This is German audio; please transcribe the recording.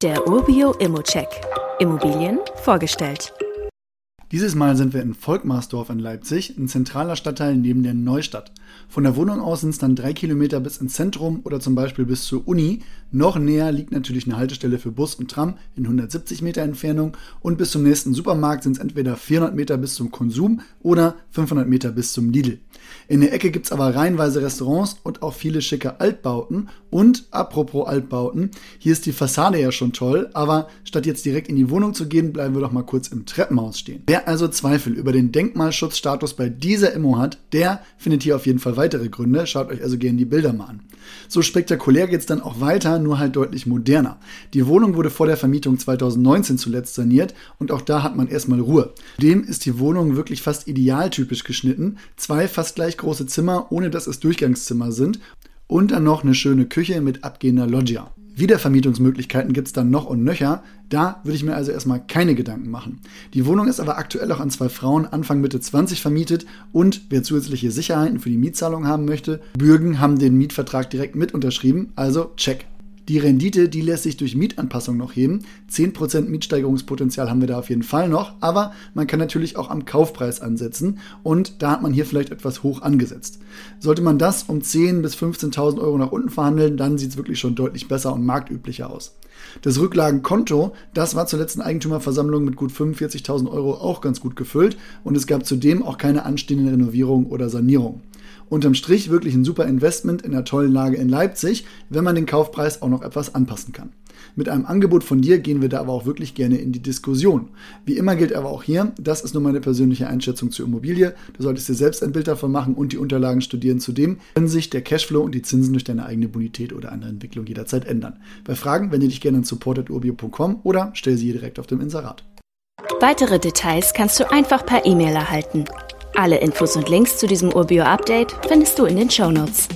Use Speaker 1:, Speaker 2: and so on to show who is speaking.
Speaker 1: Der Urbio Immocheck. Immobilien vorgestellt.
Speaker 2: Dieses Mal sind wir in Volkmarsdorf in Leipzig, ein zentraler Stadtteil neben der Neustadt. Von der Wohnung aus sind es dann drei Kilometer bis ins Zentrum oder zum Beispiel bis zur Uni. Noch näher liegt natürlich eine Haltestelle für Bus und Tram in 170 Meter Entfernung und bis zum nächsten Supermarkt sind es entweder 400 Meter bis zum Konsum oder 500 Meter bis zum Lidl. In der Ecke gibt es aber reihenweise Restaurants und auch viele schicke Altbauten. Und apropos Altbauten, hier ist die Fassade ja schon toll, aber statt jetzt direkt in die Wohnung zu gehen, bleiben wir doch mal kurz im Treppenhaus stehen. Wer also Zweifel über den Denkmalschutzstatus bei dieser Immo hat, der findet hier auf jeden Fall weitere Gründe. Schaut euch also gerne die Bilder mal an. So spektakulär geht es dann auch weiter, nur halt deutlich moderner. Die Wohnung wurde vor der Vermietung 2019 zuletzt saniert und auch da hat man erstmal Ruhe. Dem ist die Wohnung wirklich fast idealtypisch geschnitten. Zwei fast gleich große Zimmer, ohne dass es Durchgangszimmer sind. Und dann noch eine schöne Küche mit abgehender Loggia. Wiedervermietungsmöglichkeiten gibt es dann noch und nöcher. Da würde ich mir also erstmal keine Gedanken machen. Die Wohnung ist aber aktuell auch an zwei Frauen Anfang Mitte 20 vermietet und wer zusätzliche Sicherheiten für die Mietzahlung haben möchte, Bürgen haben den Mietvertrag direkt mit unterschrieben, also check. Die Rendite, die lässt sich durch Mietanpassung noch heben. 10% Mietsteigerungspotenzial haben wir da auf jeden Fall noch, aber man kann natürlich auch am Kaufpreis ansetzen und da hat man hier vielleicht etwas hoch angesetzt. Sollte man das um 10.000 bis 15.000 Euro nach unten verhandeln, dann sieht es wirklich schon deutlich besser und marktüblicher aus. Das Rücklagenkonto, das war zur letzten Eigentümerversammlung mit gut 45.000 Euro auch ganz gut gefüllt und es gab zudem auch keine anstehenden Renovierungen oder Sanierungen. Unterm Strich wirklich ein super Investment in einer tollen Lage in Leipzig, wenn man den Kaufpreis auch noch etwas anpassen kann. Mit einem Angebot von dir gehen wir da aber auch wirklich gerne in die Diskussion. Wie immer gilt aber auch hier, das ist nur meine persönliche Einschätzung zur Immobilie. Du solltest dir selbst ein Bild davon machen und die Unterlagen studieren. Zudem können sich der Cashflow und die Zinsen durch deine eigene Bonität oder andere Entwicklung jederzeit ändern. Bei Fragen wende dich gerne an support.urbio.com oder stell sie hier direkt auf dem Inserat.
Speaker 1: Weitere Details kannst du einfach per E-Mail erhalten. Alle Infos und Links zu diesem Urbio-Update findest du in den Show Notes.